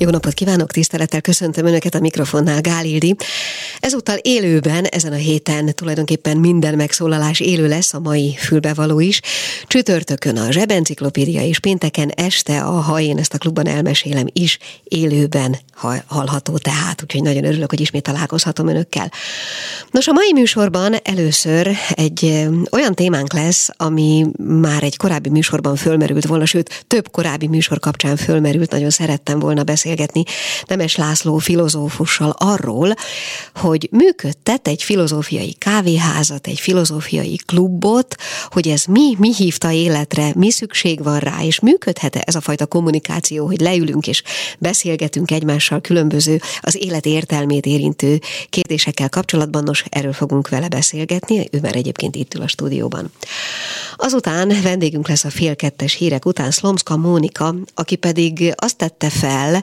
Jó napot kívánok, tisztelettel köszöntöm Önöket a mikrofonnál, Gálildi. Ezúttal élőben, ezen a héten tulajdonképpen minden megszólalás élő lesz, a mai fülbevaló is. Csütörtökön a Zsebenciklopédia és pénteken este a Ha én ezt a klubban elmesélem is élőben hallható tehát, úgyhogy nagyon örülök, hogy ismét találkozhatom Önökkel. Nos, a mai műsorban először egy olyan témánk lesz, ami már egy korábbi műsorban fölmerült volna, sőt, több korábbi műsor kapcsán fölmerült, nagyon szerettem volna beszélni beszélgetni Nemes László filozófussal arról, hogy működtet egy filozófiai kávéházat, egy filozófiai klubot, hogy ez mi, mi hívta életre, mi szükség van rá, és működhet-e ez a fajta kommunikáció, hogy leülünk és beszélgetünk egymással különböző az élet értelmét érintő kérdésekkel kapcsolatban, nos, erről fogunk vele beszélgetni, ő már egyébként itt ül a stúdióban. Azután vendégünk lesz a fél kettes hírek után Szlomszka Mónika, aki pedig azt tette fel,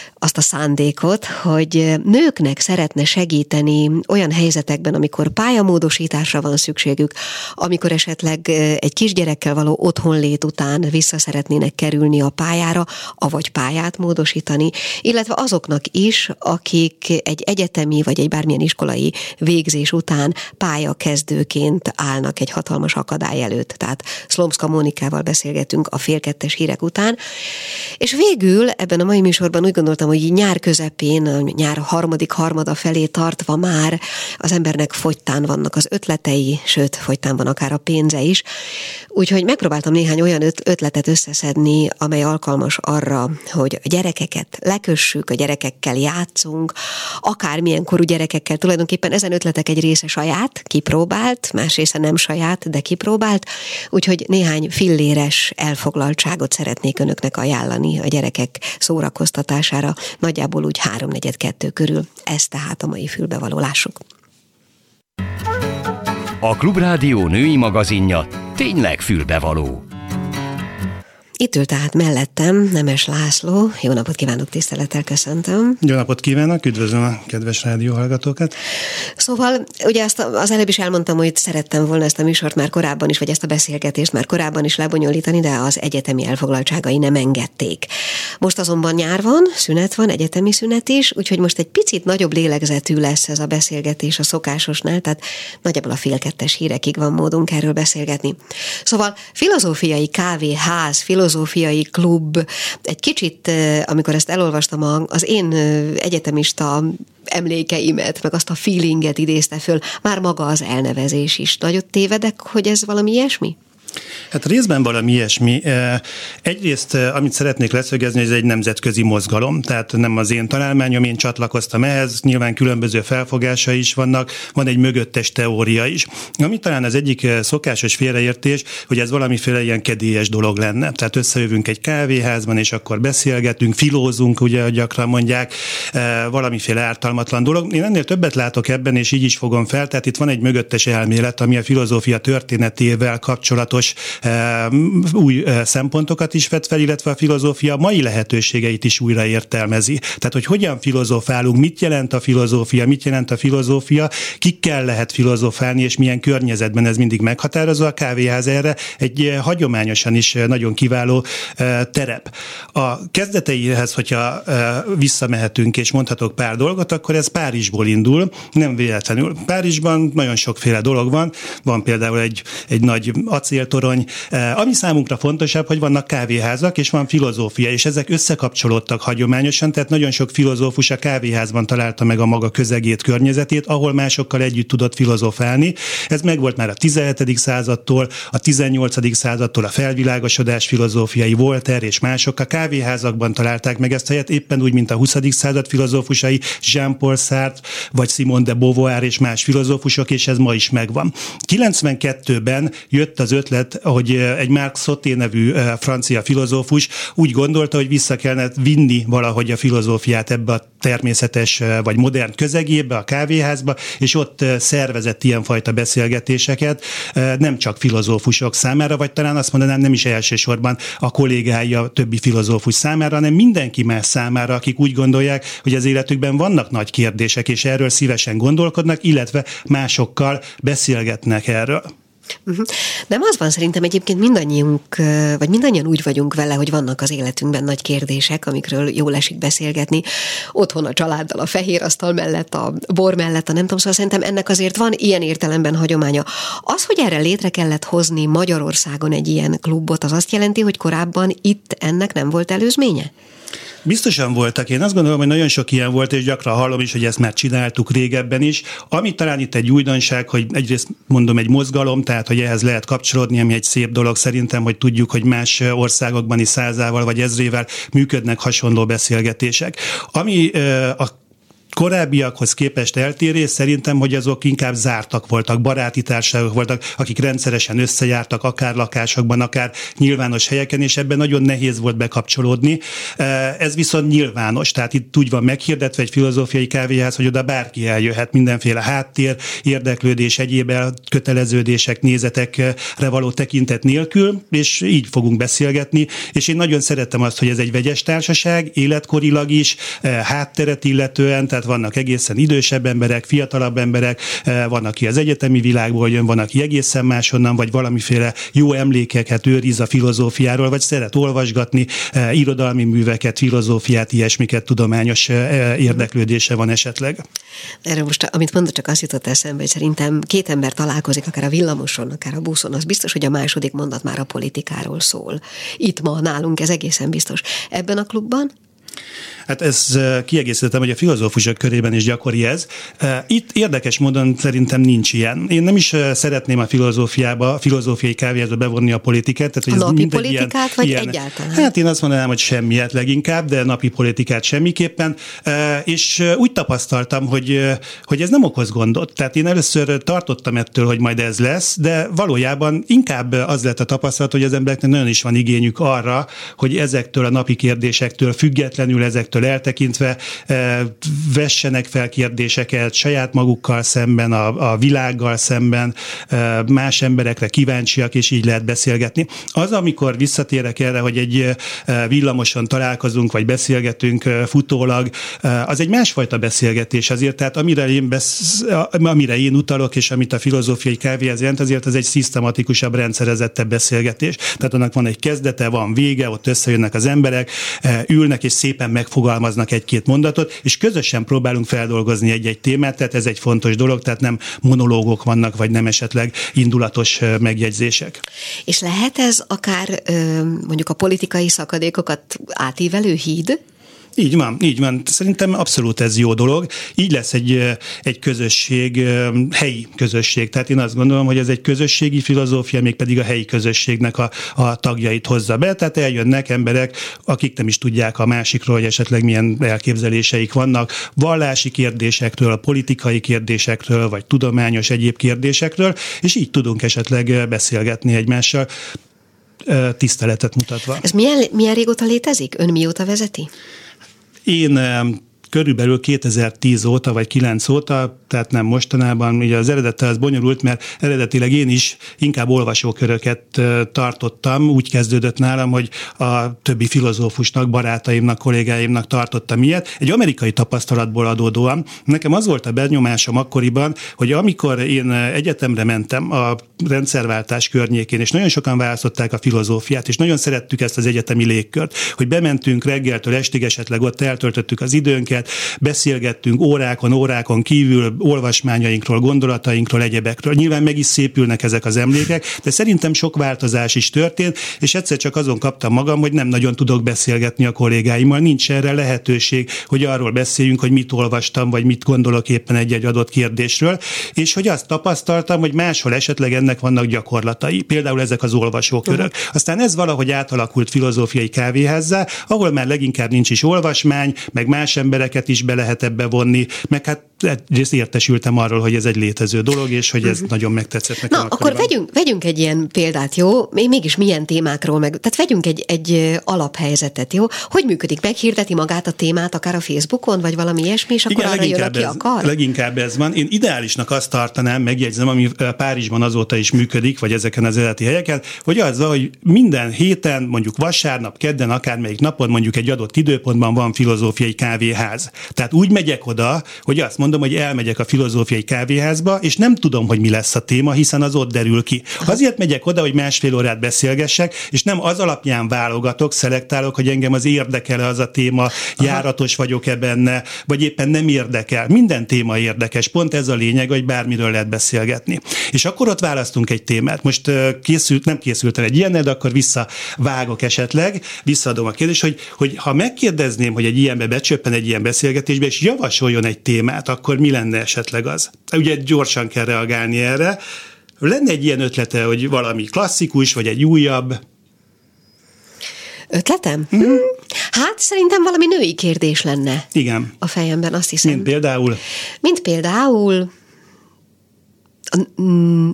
azt a szándékot, hogy nőknek szeretne segíteni olyan helyzetekben, amikor pályamódosításra van szükségük, amikor esetleg egy kisgyerekkel való otthonlét után vissza szeretnének kerülni a pályára, avagy pályát módosítani, illetve azoknak is, akik egy egyetemi vagy egy bármilyen iskolai végzés után pályakezdőként állnak egy hatalmas akadály előtt. Tehát Szlomszka Mónikával beszélgetünk a félkettes hírek után. És végül ebben a mai műsorban úgy gondoltam, hogy nyár közepén, nyár harmadik harmada felé tartva már az embernek fogytán vannak az ötletei, sőt, fogytán van akár a pénze is. Úgyhogy megpróbáltam néhány olyan ötletet összeszedni, amely alkalmas arra, hogy a gyerekeket lekössük, a gyerekekkel játszunk, akármilyen korú gyerekekkel. Tulajdonképpen ezen ötletek egy része saját, kipróbált, más része nem saját, de kipróbált. Úgyhogy néhány filléres elfoglaltságot szeretnék önöknek ajánlani a gyerekek szórakoztatására nagyjából úgy háromnegyed kettő körül. Ez tehát a mai fülbevalólásuk. A Klubrádió női magazinja tényleg fülbevaló. Itt ül tehát mellettem Nemes László. Jó napot kívánok, tisztelettel köszöntöm. Jó napot kívánok, üdvözlöm a kedves rádióhallgatókat. Szóval, ugye azt az előbb is elmondtam, hogy szerettem volna ezt a műsort már korábban is, vagy ezt a beszélgetést már korábban is lebonyolítani, de az egyetemi elfoglaltságai nem engedték. Most azonban nyár van, szünet van, egyetemi szünet is, úgyhogy most egy picit nagyobb lélegzetű lesz ez a beszélgetés a szokásosnál, tehát nagyjából a félkettes hírekig van módunk erről beszélgetni. Szóval filozófiai kávéház, filozófiai filozófiai klub. Egy kicsit, amikor ezt elolvastam, az én egyetemista emlékeimet, meg azt a feelinget idézte föl, már maga az elnevezés is. Nagyot tévedek, hogy ez valami ilyesmi? Hát részben valami ilyesmi. Egyrészt, amit szeretnék leszögezni, ez egy nemzetközi mozgalom, tehát nem az én találmányom, én csatlakoztam ehhez, nyilván különböző felfogása is vannak, van egy mögöttes teória is. Ami talán az egyik szokásos félreértés, hogy ez valamiféle ilyen kedélyes dolog lenne. Tehát összejövünk egy kávéházban, és akkor beszélgetünk, filózunk, ugye gyakran mondják, valamiféle ártalmatlan dolog. Én ennél többet látok ebben, és így is fogom fel, tehát itt van egy mögöttes elmélet, ami a filozófia történetével kapcsolatos fontos új szempontokat is vet fel, illetve a filozófia mai lehetőségeit is újra értelmezi. Tehát, hogy hogyan filozofálunk, mit jelent a filozófia, mit jelent a filozófia, kikkel lehet filozofálni, és milyen környezetben ez mindig meghatározó. A kávéház erre egy hagyományosan is nagyon kiváló terep. A kezdeteihez, hogyha visszamehetünk és mondhatok pár dolgot, akkor ez Párizsból indul, nem véletlenül. Párizsban nagyon sokféle dolog van, van például egy, egy nagy acél torony. Eh, ami számunkra fontosabb, hogy vannak kávéházak, és van filozófia, és ezek összekapcsolódtak hagyományosan, tehát nagyon sok filozófus a kávéházban találta meg a maga közegét, környezetét, ahol másokkal együtt tudott filozofálni. Ez megvolt már a 17. századtól, a 18. századtól a felvilágosodás filozófiai Voltaire és mások a kávéházakban találták meg ezt helyet, éppen úgy, mint a 20. század filozófusai, Jean-Paul Sartre, vagy Simone de Beauvoir és más filozófusok, és ez ma is megvan. 92-ben jött az ötlet, ötlet, hogy egy Mark Sauté nevű francia filozófus úgy gondolta, hogy vissza kellene vinni valahogy a filozófiát ebbe a természetes vagy modern közegébe, a kávéházba, és ott szervezett ilyenfajta beszélgetéseket, nem csak filozófusok számára, vagy talán azt mondanám nem is elsősorban a kollégái a többi filozófus számára, hanem mindenki más számára, akik úgy gondolják, hogy az életükben vannak nagy kérdések, és erről szívesen gondolkodnak, illetve másokkal beszélgetnek erről. Uh-huh. Nem az van szerintem egyébként mindannyiunk, vagy mindannyian úgy vagyunk vele, hogy vannak az életünkben nagy kérdések, amikről jól esik beszélgetni. Otthon a családdal, a fehér asztal mellett, a bor mellett, a nem tudom, szóval szerintem ennek azért van ilyen értelemben hagyománya. Az, hogy erre létre kellett hozni Magyarországon egy ilyen klubot, az azt jelenti, hogy korábban itt ennek nem volt előzménye? Biztosan voltak. Én azt gondolom, hogy nagyon sok ilyen volt, és gyakran hallom is, hogy ezt már csináltuk régebben is. Ami talán itt egy újdonság, hogy egyrészt mondom egy mozgalom, tehát hogy ehhez lehet kapcsolódni, ami egy szép dolog szerintem, hogy tudjuk, hogy más országokban is százával vagy ezrével működnek hasonló beszélgetések. Ami a korábbiakhoz képest eltérés szerintem, hogy azok inkább zártak voltak, baráti társaságok voltak, akik rendszeresen összejártak, akár lakásokban, akár nyilvános helyeken, és ebben nagyon nehéz volt bekapcsolódni. Ez viszont nyilvános, tehát itt úgy van meghirdetve egy filozófiai kávéház, hogy oda bárki eljöhet, mindenféle háttér, érdeklődés, egyéb köteleződések, nézetekre való tekintet nélkül, és így fogunk beszélgetni, és én nagyon szerettem azt, hogy ez egy vegyes társaság, életkorilag is, hátteret illetően, tehát vannak egészen idősebb emberek, fiatalabb emberek, eh, van, aki az egyetemi világból jön, van, aki egészen máshonnan, vagy valamiféle jó emlékeket őriz a filozófiáról, vagy szeret olvasgatni, eh, irodalmi műveket, filozófiát, ilyesmiket, tudományos eh, érdeklődése van esetleg. Erre most, amit mondott, csak azt jutott eszembe, hogy szerintem két ember találkozik, akár a villamoson, akár a buszon, az biztos, hogy a második mondat már a politikáról szól. Itt ma nálunk ez egészen biztos. Ebben a klubban Hát ez kiegészítettem, hogy a filozófusok körében is gyakori ez. Itt érdekes módon szerintem nincs ilyen. Én nem is szeretném a filozófiába, a filozófiai kávéházba bevonni a politikát. Tehát, hogy a ez napi politikát, ilyen, vagy ilyen, egyáltalán? Hát én azt mondanám, hogy semmiet leginkább, de napi politikát semmiképpen. És úgy tapasztaltam, hogy, hogy ez nem okoz gondot. Tehát én először tartottam ettől, hogy majd ez lesz, de valójában inkább az lett a tapasztalat, hogy az embereknek nagyon is van igényük arra, hogy ezektől a napi kérdésektől függetlenül ezektől ettől eltekintve eh, vessenek fel kérdéseket saját magukkal szemben, a, a világgal szemben, eh, más emberekre kíváncsiak, és így lehet beszélgetni. Az, amikor visszatérek erre, hogy egy eh, villamoson találkozunk, vagy beszélgetünk futólag, az egy másfajta beszélgetés azért, tehát amire én, besz, amire én utalok, és amit a filozófiai kávéhez jelent, azért az egy szisztematikusabb, rendszerezettebb beszélgetés. Tehát annak van egy kezdete, van vége, ott összejönnek az emberek, ülnek és szépen megfogalmaznak fogalmaznak egy-két mondatot, és közösen próbálunk feldolgozni egy-egy témát, tehát ez egy fontos dolog, tehát nem monológok vannak, vagy nem esetleg indulatos megjegyzések. És lehet ez akár mondjuk a politikai szakadékokat átívelő híd? Így van, így van. Szerintem abszolút ez jó dolog. Így lesz egy, egy közösség, helyi közösség. Tehát én azt gondolom, hogy ez egy közösségi filozófia, még a helyi közösségnek a, a tagjait hozza be. Tehát eljönnek emberek, akik nem is tudják a másikról, hogy esetleg milyen elképzeléseik vannak, vallási kérdésekről, politikai kérdésekről, vagy tudományos egyéb kérdésekről, és így tudunk esetleg beszélgetni egymással tiszteletet mutatva. Ez milyen, milyen régóta létezik? Ön mióta vezeti? Én körülbelül 2010 óta, vagy 9 óta, tehát nem mostanában, ugye az eredettel az bonyolult, mert eredetileg én is inkább olvasóköröket tartottam, úgy kezdődött nálam, hogy a többi filozófusnak, barátaimnak, kollégáimnak tartottam ilyet. Egy amerikai tapasztalatból adódóan. Nekem az volt a benyomásom akkoriban, hogy amikor én egyetemre mentem a rendszerváltás környékén, és nagyon sokan választották a filozófiát, és nagyon szerettük ezt az egyetemi légkört, hogy bementünk reggeltől estig, esetleg ott eltöltöttük az időnket, beszélget, beszélgettünk órákon, órákon kívül olvasmányainkról, gondolatainkról, egyebekről. Nyilván meg is szépülnek ezek az emlékek, de szerintem sok változás is történt, és egyszer csak azon kaptam magam, hogy nem nagyon tudok beszélgetni a kollégáimmal, nincs erre lehetőség, hogy arról beszéljünk, hogy mit olvastam, vagy mit gondolok éppen egy-egy adott kérdésről, és hogy azt tapasztaltam, hogy máshol esetleg ennek vannak gyakorlatai, például ezek az olvasókörök. Aztán ez valahogy átalakult filozófiai kávéházzá, ahol már leginkább nincs is olvasmány, meg más emberek embereket is be lehet ebbe vonni, meg hát egyrészt értesültem arról, hogy ez egy létező dolog, és hogy ez uh-huh. nagyon megtetszett nekem. Na, akkor vegyünk, vegyünk egy ilyen példát, jó? Mégis milyen témákról meg, tehát vegyünk egy, egy alaphelyzetet, jó? Hogy működik? Meghirdeti magát a témát akár a Facebookon, vagy valami ilyesmi, és akkor Igen, arra jön, aki ez, akar? Leginkább ez van. Én ideálisnak azt tartanám, megjegyzem, ami Párizsban azóta is működik, vagy ezeken az eredeti helyeken, hogy az, hogy minden héten, mondjuk vasárnap, kedden, akármelyik napon, mondjuk egy adott időpontban van filozófiai kávéház az. Tehát úgy megyek oda, hogy azt mondom, hogy elmegyek a filozófiai kávéházba, és nem tudom, hogy mi lesz a téma, hiszen az ott derül ki. Azért megyek oda, hogy másfél órát beszélgessek, és nem az alapján válogatok, szelektálok, hogy engem az érdekel az a téma, Aha. járatos vagyok-e benne, vagy éppen nem érdekel. Minden téma érdekes. Pont ez a lényeg, hogy bármiről lehet beszélgetni. És akkor ott választunk egy témát. Most készült, nem készült el egy ilyen, de akkor visszavágok esetleg, visszaadom a kérdést, hogy, hogy ha megkérdezném, hogy egy ilyenbe becsöppen egy ilyen beszélgetésbe, és javasoljon egy témát, akkor mi lenne esetleg az? Ugye gyorsan kell reagálni erre. Lenne egy ilyen ötlete, hogy valami klasszikus, vagy egy újabb? Ötletem? Mm. Hát szerintem valami női kérdés lenne. Igen. A fejemben, azt hiszem. Mint például? Mint például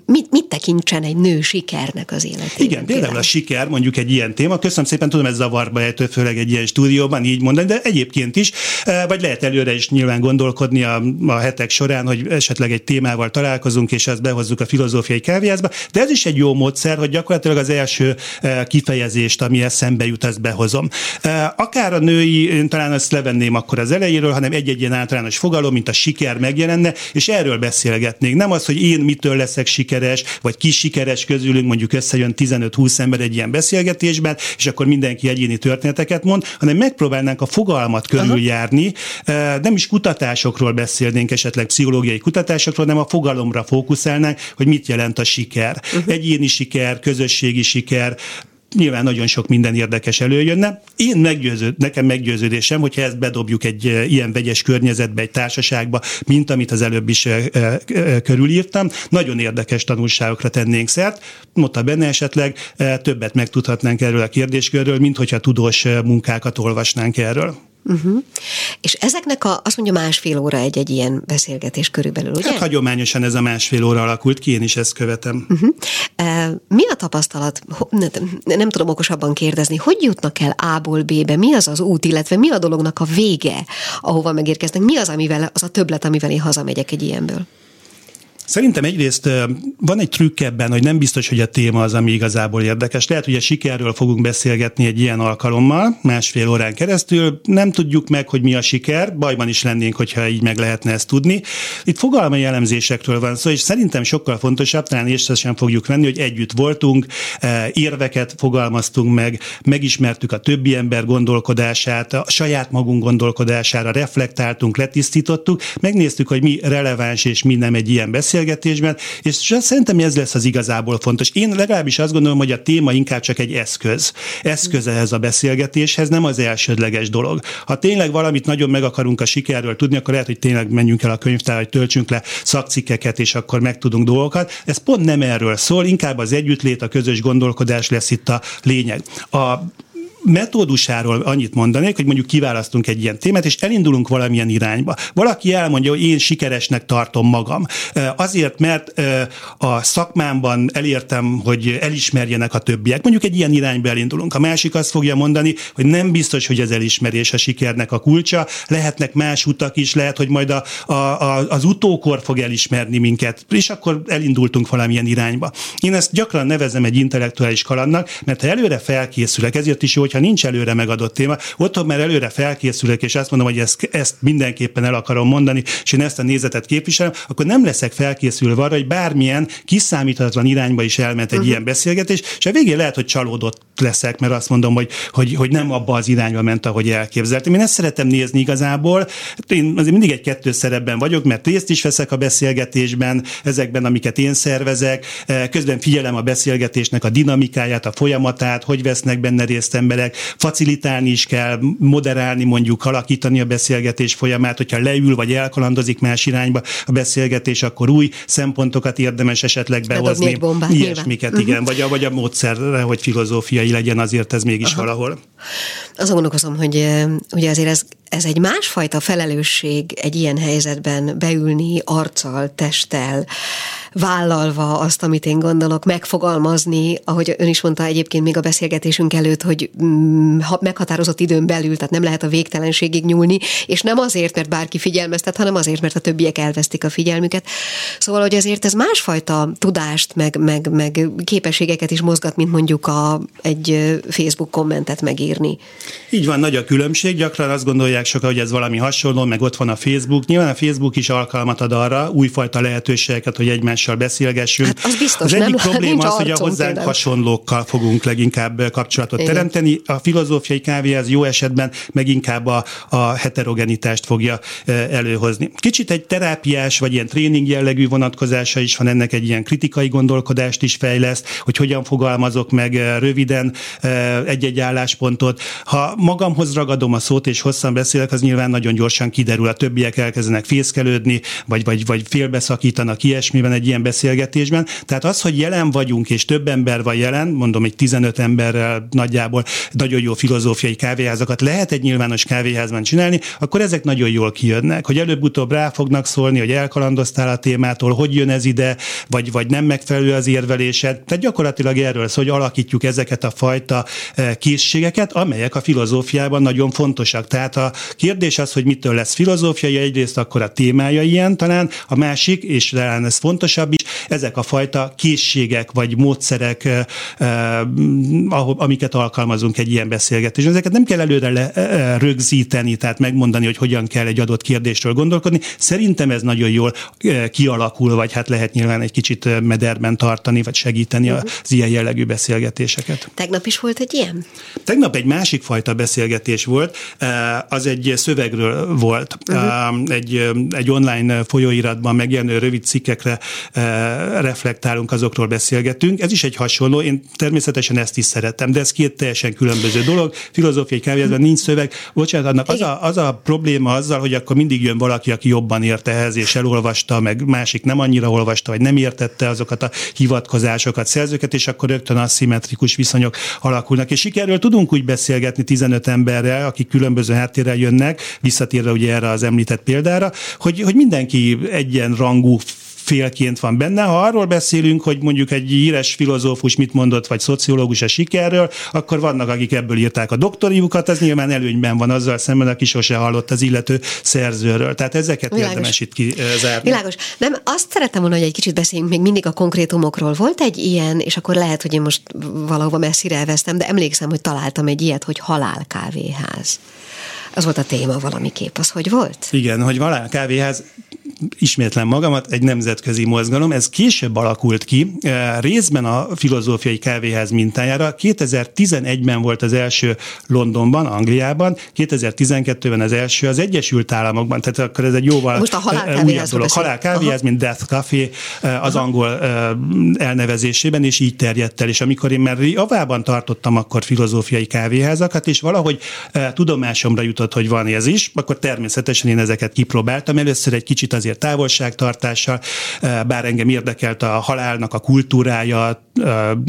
mit, mit tekintsen egy nő sikernek az életében? Igen, például, a siker, mondjuk egy ilyen téma. Köszönöm szépen, tudom, ez zavarba ejtő, főleg egy ilyen stúdióban így mondani, de egyébként is, e, vagy lehet előre is nyilván gondolkodni a, a hetek során, hogy esetleg egy témával találkozunk, és ezt behozzuk a filozófiai kávéházba. De ez is egy jó módszer, hogy gyakorlatilag az első e, kifejezést, ami eszembe jut, ezt behozom. E, akár a női, talán ezt levenném akkor az elejéről, hanem egy-egy ilyen általános fogalom, mint a siker megjelenne, és erről beszélgetnénk. Nem az, hogy én mitől leszek sikeres, vagy ki sikeres közülünk, mondjuk összejön 15-20 ember egy ilyen beszélgetésben, és akkor mindenki egyéni történeteket mond, hanem megpróbálnánk a fogalmat körüljárni. Aha. Nem is kutatásokról beszélnénk, esetleg pszichológiai kutatásokról, hanem a fogalomra fókuszálnánk, hogy mit jelent a siker. Uh-huh. Egyéni siker, közösségi siker, nyilván nagyon sok minden érdekes előjönne. Én meggyőződ, nekem meggyőződésem, hogyha ezt bedobjuk egy ilyen vegyes környezetbe, egy társaságba, mint amit az előbb is körülírtam, nagyon érdekes tanulságokra tennénk szert. Mondta benne esetleg többet megtudhatnánk erről a kérdéskörről, mint hogyha tudós munkákat olvasnánk erről. Uh-huh. És ezeknek a, azt mondja másfél óra egy-egy ilyen beszélgetés körülbelül, ugye? Hát hagyományosan ez a másfél óra alakult ki, én is ezt követem. Uh-huh. Mi a tapasztalat? Nem tudom okosabban kérdezni, hogy jutnak el A-ból B-be? Mi az az út, illetve mi a dolognak a vége, ahova megérkeznek? Mi az, amivel, az a többlet, amivel én hazamegyek egy ilyenből? Szerintem egyrészt van egy trükk ebben, hogy nem biztos, hogy a téma az, ami igazából érdekes. Lehet, hogy a sikerről fogunk beszélgetni egy ilyen alkalommal, másfél órán keresztül. Nem tudjuk meg, hogy mi a siker, bajban is lennénk, hogyha így meg lehetne ezt tudni. Itt fogalmai elemzésekről van szó, és szerintem sokkal fontosabb, talán észre sem fogjuk venni, hogy együtt voltunk, érveket fogalmaztunk meg, megismertük a többi ember gondolkodását, a saját magunk gondolkodására reflektáltunk, letisztítottuk, megnéztük, hogy mi releváns és mi nem egy ilyen beszélgetés beszélgetésben, és szerintem ez lesz az igazából fontos. Én legalábbis azt gondolom, hogy a téma inkább csak egy eszköz. Eszköz ehhez a beszélgetéshez, nem az elsődleges dolog. Ha tényleg valamit nagyon meg akarunk a sikerről tudni, akkor lehet, hogy tényleg menjünk el a könyvtár, hogy töltsünk le szakcikkeket, és akkor megtudunk dolgokat. Ez pont nem erről szól, inkább az együttlét, a közös gondolkodás lesz itt a lényeg. A metódusáról annyit mondanék, hogy mondjuk kiválasztunk egy ilyen témát, és elindulunk valamilyen irányba. Valaki elmondja, hogy én sikeresnek tartom magam. Azért, mert a szakmámban elértem, hogy elismerjenek a többiek. Mondjuk egy ilyen irányba elindulunk. A másik azt fogja mondani, hogy nem biztos, hogy az elismerés a sikernek a kulcsa. Lehetnek más utak is, lehet, hogy majd a, a, a, az utókor fog elismerni minket, és akkor elindultunk valamilyen irányba. Én ezt gyakran nevezem egy intellektuális kalandnak, mert ha előre felkészülek, ezért is jó, hogyha nincs előre megadott téma, otthon már előre felkészülök, és azt mondom, hogy ezt, ezt mindenképpen el akarom mondani, és én ezt a nézetet képviselem, akkor nem leszek felkészülve arra, hogy bármilyen kiszámíthatatlan irányba is elment egy uh-huh. ilyen beszélgetés, és a végén lehet, hogy csalódott leszek, mert azt mondom, hogy, hogy, hogy nem abba az irányba ment, ahogy elképzeltem. Én ezt szeretem nézni igazából. Én azért mindig egy kettős szerepben vagyok, mert részt is veszek a beszélgetésben, ezekben, amiket én szervezek, közben figyelem a beszélgetésnek a dinamikáját, a folyamatát, hogy vesznek benne részt emberek, emberek, facilitálni is kell, moderálni mondjuk, alakítani a beszélgetés folyamát, hogyha leül vagy elkalandozik más irányba a beszélgetés, akkor új szempontokat érdemes esetleg behozni. Bombát, Ilyesmiket, uh-huh. igen, vagy a, vagy a módszerre, hogy filozófiai legyen, azért ez mégis Aha. valahol. Azon gondolkozom, hogy ugye azért ez, ez egy másfajta felelősség egy ilyen helyzetben beülni arccal, testtel, vállalva azt, amit én gondolok, megfogalmazni, ahogy ön is mondta egyébként még a beszélgetésünk előtt, hogy mm, meghatározott időn belül, tehát nem lehet a végtelenségig nyúlni, és nem azért, mert bárki figyelmeztet, hanem azért, mert a többiek elvesztik a figyelmüket. Szóval, hogy azért ez másfajta tudást, meg, meg, meg képességeket is mozgat, mint mondjuk a, egy Facebook kommentet megírni. Így van, nagy a különbség. Gyakran azt gondolják sokan, hogy ez valami hasonló, meg ott van a Facebook. Nyilván a Facebook is alkalmat ad arra, újfajta lehetőségeket, hogy egymással beszélgessünk. Hát az, biztos, az egyik nem, probléma az, hogy a hozzánk például. hasonlókkal fogunk leginkább kapcsolatot Igen. teremteni. A filozófiai kávé az jó esetben meg inkább a, a heterogenitást fogja előhozni. Kicsit egy terápiás vagy ilyen tréning jellegű vonatkozása is van ennek, egy ilyen kritikai gondolkodást is fejleszt, hogy hogyan fogalmazok meg röviden egy-egy álláspontot. Ha magamhoz ragadom a szót és hosszan beszélek, az nyilván nagyon gyorsan kiderül, a többiek elkezdenek fészkelődni, vagy, vagy, vagy félbeszakítanak ilyesmiben egy ilyen beszélgetésben. Tehát az, hogy jelen vagyunk, és több ember van jelen, mondom, egy 15 emberrel nagyjából nagyon jó filozófiai kávéházakat lehet egy nyilvános kávéházban csinálni, akkor ezek nagyon jól kijönnek, hogy előbb-utóbb rá fognak szólni, hogy elkalandoztál a témától, hogy jön ez ide, vagy, vagy nem megfelelő az érvelésed. Tehát gyakorlatilag erről szól, hogy alakítjuk ezeket a fajta eh, készségeket, amelyek a filozófiában nagyon fontosak. Tehát a kérdés az, hogy mitől lesz filozófiai, egyrészt akkor a témája ilyen talán, a másik, és talán ez fontosabb is, ezek a fajta készségek vagy módszerek, eh, eh, amiket alkalmazunk egy ilyen beszélgetésben. Ezeket nem kell előre le, rögzíteni, tehát megmondani, hogy hogyan kell egy adott kérdésről gondolkodni. Szerintem ez nagyon jól kialakul, vagy hát lehet nyilván egy kicsit mederben tartani, vagy segíteni uh-huh. az ilyen jellegű beszélgetéseket. Tegnap is volt egy ilyen? Tegnap egy másik fajta beszélgetés volt, az egy szövegről volt. Uh-huh. Egy, egy online folyóiratban megjelenő rövid cikkekre reflektálunk, azokról beszélgetünk. Ez is egy hasonló, én természetesen ezt is szeretem, de ez két teljesen különböző dolog. Filozófiai kávézatban nincs szöveg. Bocsánat, annak az a, az a probléma azzal, hogy akkor mindig jön valaki, aki jobban ért ehhez, és elolvasta, meg másik nem annyira olvasta, vagy nem értette azokat a hivatkozásokat, szerzőket, és akkor rögtön aszimmetrikus viszonyok alakulnak. És sikerről tudunk úgy beszélgetni 15 emberrel, akik különböző háttérrel jönnek, visszatérve ugye erre az említett példára, hogy, hogy mindenki egyenrangú félként van benne. Ha arról beszélünk, hogy mondjuk egy híres filozófus mit mondott, vagy szociológus a sikerről, akkor vannak, akik ebből írták a doktoriukat, ez nyilván előnyben van azzal szemben, aki sose hallott az illető szerzőről. Tehát ezeket Világos. érdemes itt kizárni. Világos. Nem, azt szerettem volna, hogy egy kicsit beszéljünk még mindig a konkrétumokról. Volt egy ilyen, és akkor lehet, hogy én most valahova messzire elvesztem, de emlékszem, hogy találtam egy ilyet, hogy halálkávéház. Az volt a téma valamiképp. Az hogy volt? Igen, hogy halál kávéház ismétlen magamat, egy nemzetközi mozgalom, ez később alakult ki, eh, részben a filozófiai kávéház mintájára. 2011-ben volt az első Londonban, Angliában, 2012-ben az első az Egyesült Államokban, tehát akkor ez egy jóval Most a halál eh, újabb dolog. Halál kávéház, mint Death Café eh, az Aha. angol elnevezésében, és így terjedt el. És amikor én már javában tartottam akkor filozófiai kávéházakat, és valahogy tudomásomra jutott, hogy van ez is, akkor természetesen én ezeket kipróbáltam. Először egy kicsit az azért távolságtartással, bár engem érdekelt a halálnak a kultúrája,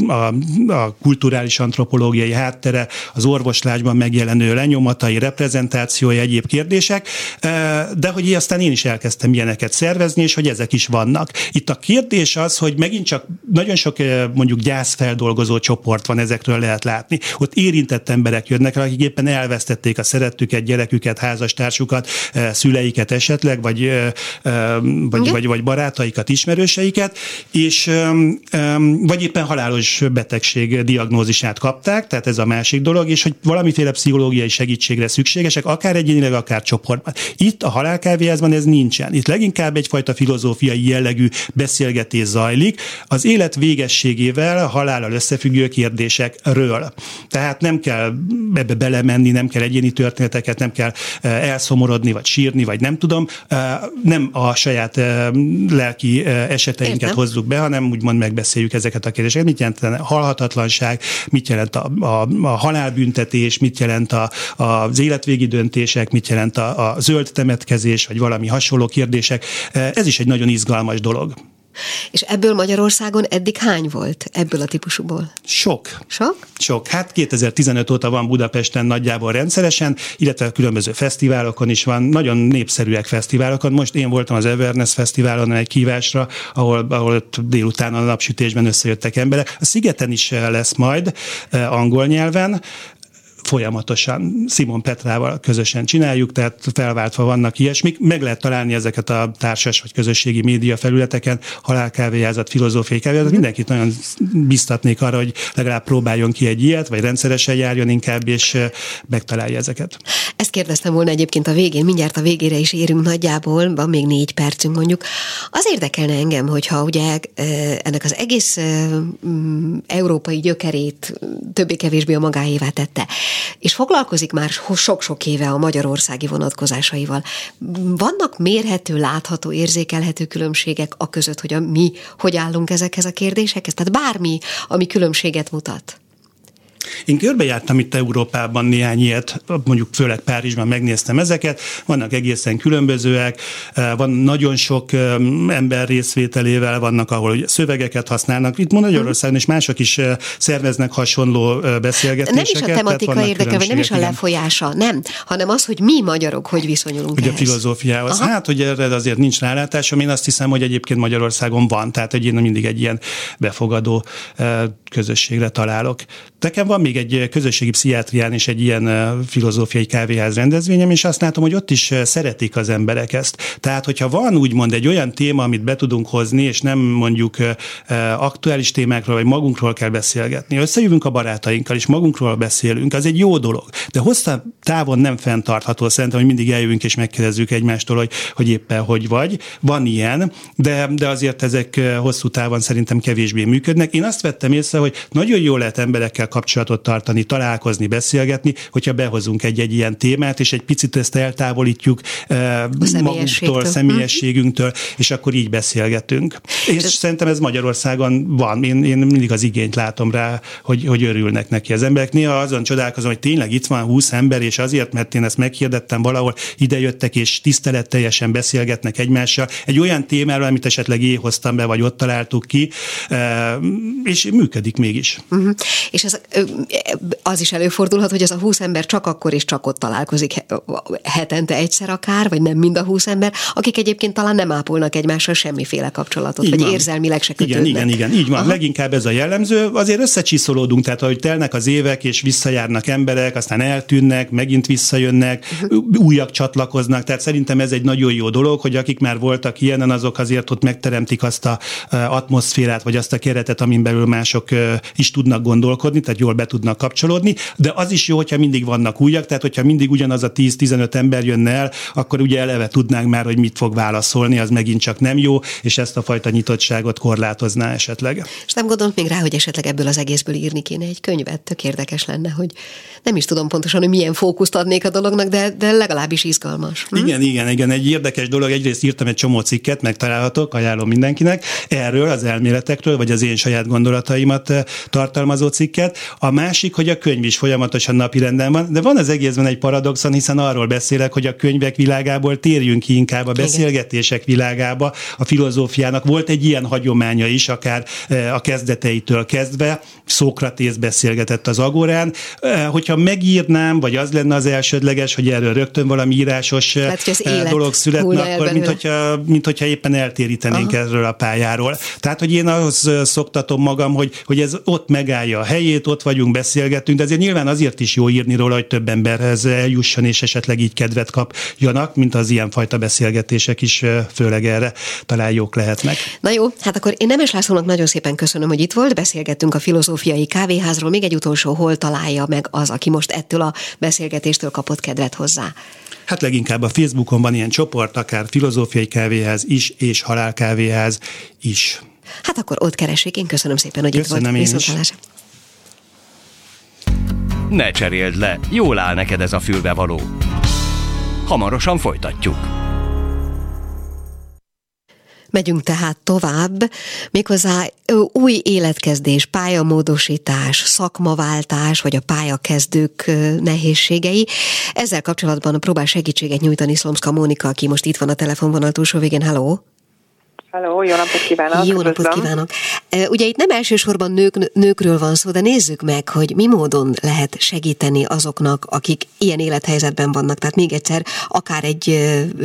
a, a kulturális antropológiai háttere, az orvoslásban megjelenő lenyomatai, reprezentációja, egyéb kérdések, de hogy aztán én is elkezdtem ilyeneket szervezni, és hogy ezek is vannak. Itt a kérdés az, hogy megint csak nagyon sok mondjuk gyászfeldolgozó csoport van, ezekről lehet látni. Ott érintett emberek jönnek, akik éppen elvesztették a szeretüket, gyereküket, házastársukat, szüleiket esetleg, vagy vagy, vagy, vagy barátaikat, ismerőseiket, és vagy éppen halálos betegség diagnózisát kapták, tehát ez a másik dolog, és hogy valamiféle pszichológiai segítségre szükségesek, akár egyénileg, akár csoportban. Itt a halálkávéházban ez nincsen. Itt leginkább egyfajta filozófiai jellegű beszélgetés zajlik, az élet végességével, a halállal összefüggő kérdésekről. Tehát nem kell ebbe belemenni, nem kell egyéni történeteket, nem kell elszomorodni, vagy sírni, vagy nem tudom. Nem a saját lelki eseteinket Értem. hozzuk be, hanem úgymond megbeszéljük ezeket a kérdéseket. Mit jelent a halhatatlanság, mit jelent a, a, a halálbüntetés, mit jelent a, a, az életvégi döntések, mit jelent a, a zöld temetkezés, vagy valami hasonló kérdések. Ez is egy nagyon izgalmas dolog. És ebből Magyarországon eddig hány volt ebből a típusúból? Sok. Sok? Sok. Hát 2015 óta van Budapesten nagyjából rendszeresen, illetve különböző fesztiválokon is van, nagyon népszerűek fesztiválokon. Most én voltam az Everness Fesztiválon egy kívásra, ahol, ahol délután a napsütésben összejöttek emberek. A Szigeten is lesz majd eh, angol nyelven, folyamatosan Simon Petrával közösen csináljuk, tehát felváltva vannak ilyesmik. Meg lehet találni ezeket a társas vagy közösségi média felületeken, halálkávéházat, filozófiai kávéházat. Mindenkit nagyon biztatnék arra, hogy legalább próbáljon ki egy ilyet, vagy rendszeresen járjon inkább, és megtalálja ezeket. Ezt kérdeztem volna egyébként a végén, mindjárt a végére is érünk nagyjából, van még négy percünk mondjuk. Az érdekelne engem, hogyha ugye ennek az egész európai gyökerét többé-kevésbé a magáévá tette és foglalkozik már sok-sok éve a magyarországi vonatkozásaival. Vannak mérhető, látható, érzékelhető különbségek a között, hogy a mi hogy állunk ezekhez a kérdésekhez? Tehát bármi, ami különbséget mutat. Én körbejártam itt Európában néhány ilyet, mondjuk főleg Párizsban megnéztem ezeket, vannak egészen különbözőek, eh, van nagyon sok eh, ember részvételével, vannak, ahol szövegeket használnak. Itt Magyarországon és mások is eh, szerveznek hasonló beszélgetéseket. Nem is a tematika érdekel, vagy nem is a lefolyása, nem, hanem az, hogy mi magyarok hogy viszonyulunk Hogy a filozófiához. Aha. Hát, hogy erre azért nincs rálátásom, én azt hiszem, hogy egyébként Magyarországon van, tehát hogy én mindig egy ilyen befogadó közösségre találok. Nekem van még egy közösségi pszichiátrián is egy ilyen filozófiai kávéház rendezvényem, és azt látom, hogy ott is szeretik az emberek ezt. Tehát, hogyha van úgymond egy olyan téma, amit be tudunk hozni, és nem mondjuk aktuális témákról, vagy magunkról kell beszélgetni, összejövünk a barátainkkal, és magunkról beszélünk, az egy jó dolog. De hosszabb távon nem fenntartható, szerintem, hogy mindig eljövünk és megkérdezzük egymástól, hogy, hogy éppen hogy vagy. Van ilyen, de, de azért ezek hosszú távon szerintem kevésbé működnek. Én azt vettem észre, hogy nagyon jó lehet emberekkel kapcsolatot tartani, találkozni, beszélgetni, hogyha behozunk egy-egy ilyen témát, és egy picit ezt eltávolítjuk eh, magunktól, személyességünktől, és akkor így beszélgetünk. És ez... szerintem ez Magyarországon van. Én, én mindig az igényt látom rá, hogy, hogy örülnek neki az emberek. Néha azon csodálkozom, hogy tényleg itt van 20 ember, és azért, mert én ezt meghirdettem valahol, idejöttek, és tiszteletteljesen beszélgetnek egymással. Egy olyan témáról, amit esetleg én hoztam be, vagy ott találtuk ki, eh, és működik mégis. Uh-huh. És ez, az is előfordulhat, hogy az a 20 ember csak akkor és csak ott találkozik hetente egyszer akár, vagy nem mind a 20 ember, akik egyébként talán nem ápolnak egymással semmiféle kapcsolatot, így vagy van. érzelmileg se kötődnek. Igen, igen, igen, így van. Aha. Leginkább ez a jellemző. Azért összecsiszolódunk, tehát ahogy telnek az évek, és visszajárnak emberek, aztán eltűnnek, megint visszajönnek, uh-huh. újak csatlakoznak, tehát szerintem ez egy nagyon jó dolog, hogy akik már voltak ilyenen, azok azért ott megteremtik azt a atmoszférát, vagy azt a keretet, amin belül mások is tudnak gondolkodni, tehát jól be tudnak kapcsolódni, de az is jó, hogyha mindig vannak újak, tehát hogyha mindig ugyanaz a 10-15 ember jönne el, akkor ugye eleve tudnánk már, hogy mit fog válaszolni, az megint csak nem jó, és ezt a fajta nyitottságot korlátozná esetleg. És nem gondolt még rá, hogy esetleg ebből az egészből írni kéne egy könyvet, tök érdekes lenne, hogy nem is tudom pontosan, hogy milyen fókuszt adnék a dolognak, de, de legalábbis izgalmas. Hm? Igen, igen, igen, egy érdekes dolog. Egyrészt írtam egy csomó cikket, megtalálhatok, ajánlom mindenkinek, erről, az elméletekről, vagy az én saját gondolataimat eh, tartalmazó cikket. A másik, hogy a könyv is folyamatosan napirenden van, de van az egészben egy paradoxon, hiszen arról beszélek, hogy a könyvek világából térjünk ki inkább a beszélgetések világába. A filozófiának volt egy ilyen hagyománya is, akár eh, a kezdeteitől kezdve. Szókratész beszélgetett az Agorán. Eh, hogyha megírnám, vagy az lenne az elsődleges, hogy erről rögtön valami írásos Lehet, eh, dolog születne, akkor mint hogyha, mint hogyha éppen eltérítenénk Aha. erről a pályáról. Tehát, hogy én ahhoz szoktatom magam, hogy, hogy ez ott megállja a helyét, ott vagyunk, beszélgetünk, de azért nyilván azért is jó írni róla, hogy több emberhez eljusson, és esetleg így kedvet kapjanak, mint az ilyenfajta beszélgetések is főleg erre talán jók lehetnek. Na jó, hát akkor én Nemes Lászlónak nagyon szépen köszönöm, hogy itt volt, beszélgettünk a filozófiai kávéházról, még egy utolsó, hol találja meg az, aki most ettől a beszélgetéstől kapott kedvet hozzá. Hát leginkább a Facebookon van ilyen csoport, akár filozófiai kávéház is, és halálkávéház is. Hát akkor ott keresik. Én köszönöm szépen, hogy köszönöm itt volt. Ne cseréld le, jól áll neked ez a fülbevaló. Hamarosan folytatjuk. Megyünk tehát tovább, méghozzá új életkezdés, pályamódosítás, szakmaváltás, vagy a pályakezdők nehézségei. Ezzel kapcsolatban próbál segítséget nyújtani Szlomszka Mónika, aki most itt van a telefonvonal túlsó végén. Hello! Hello, jó napot kívánok! Jó napot kívánok! Ugye itt nem elsősorban nők, nőkről van szó, de nézzük meg, hogy mi módon lehet segíteni azoknak, akik ilyen élethelyzetben vannak. Tehát még egyszer, akár egy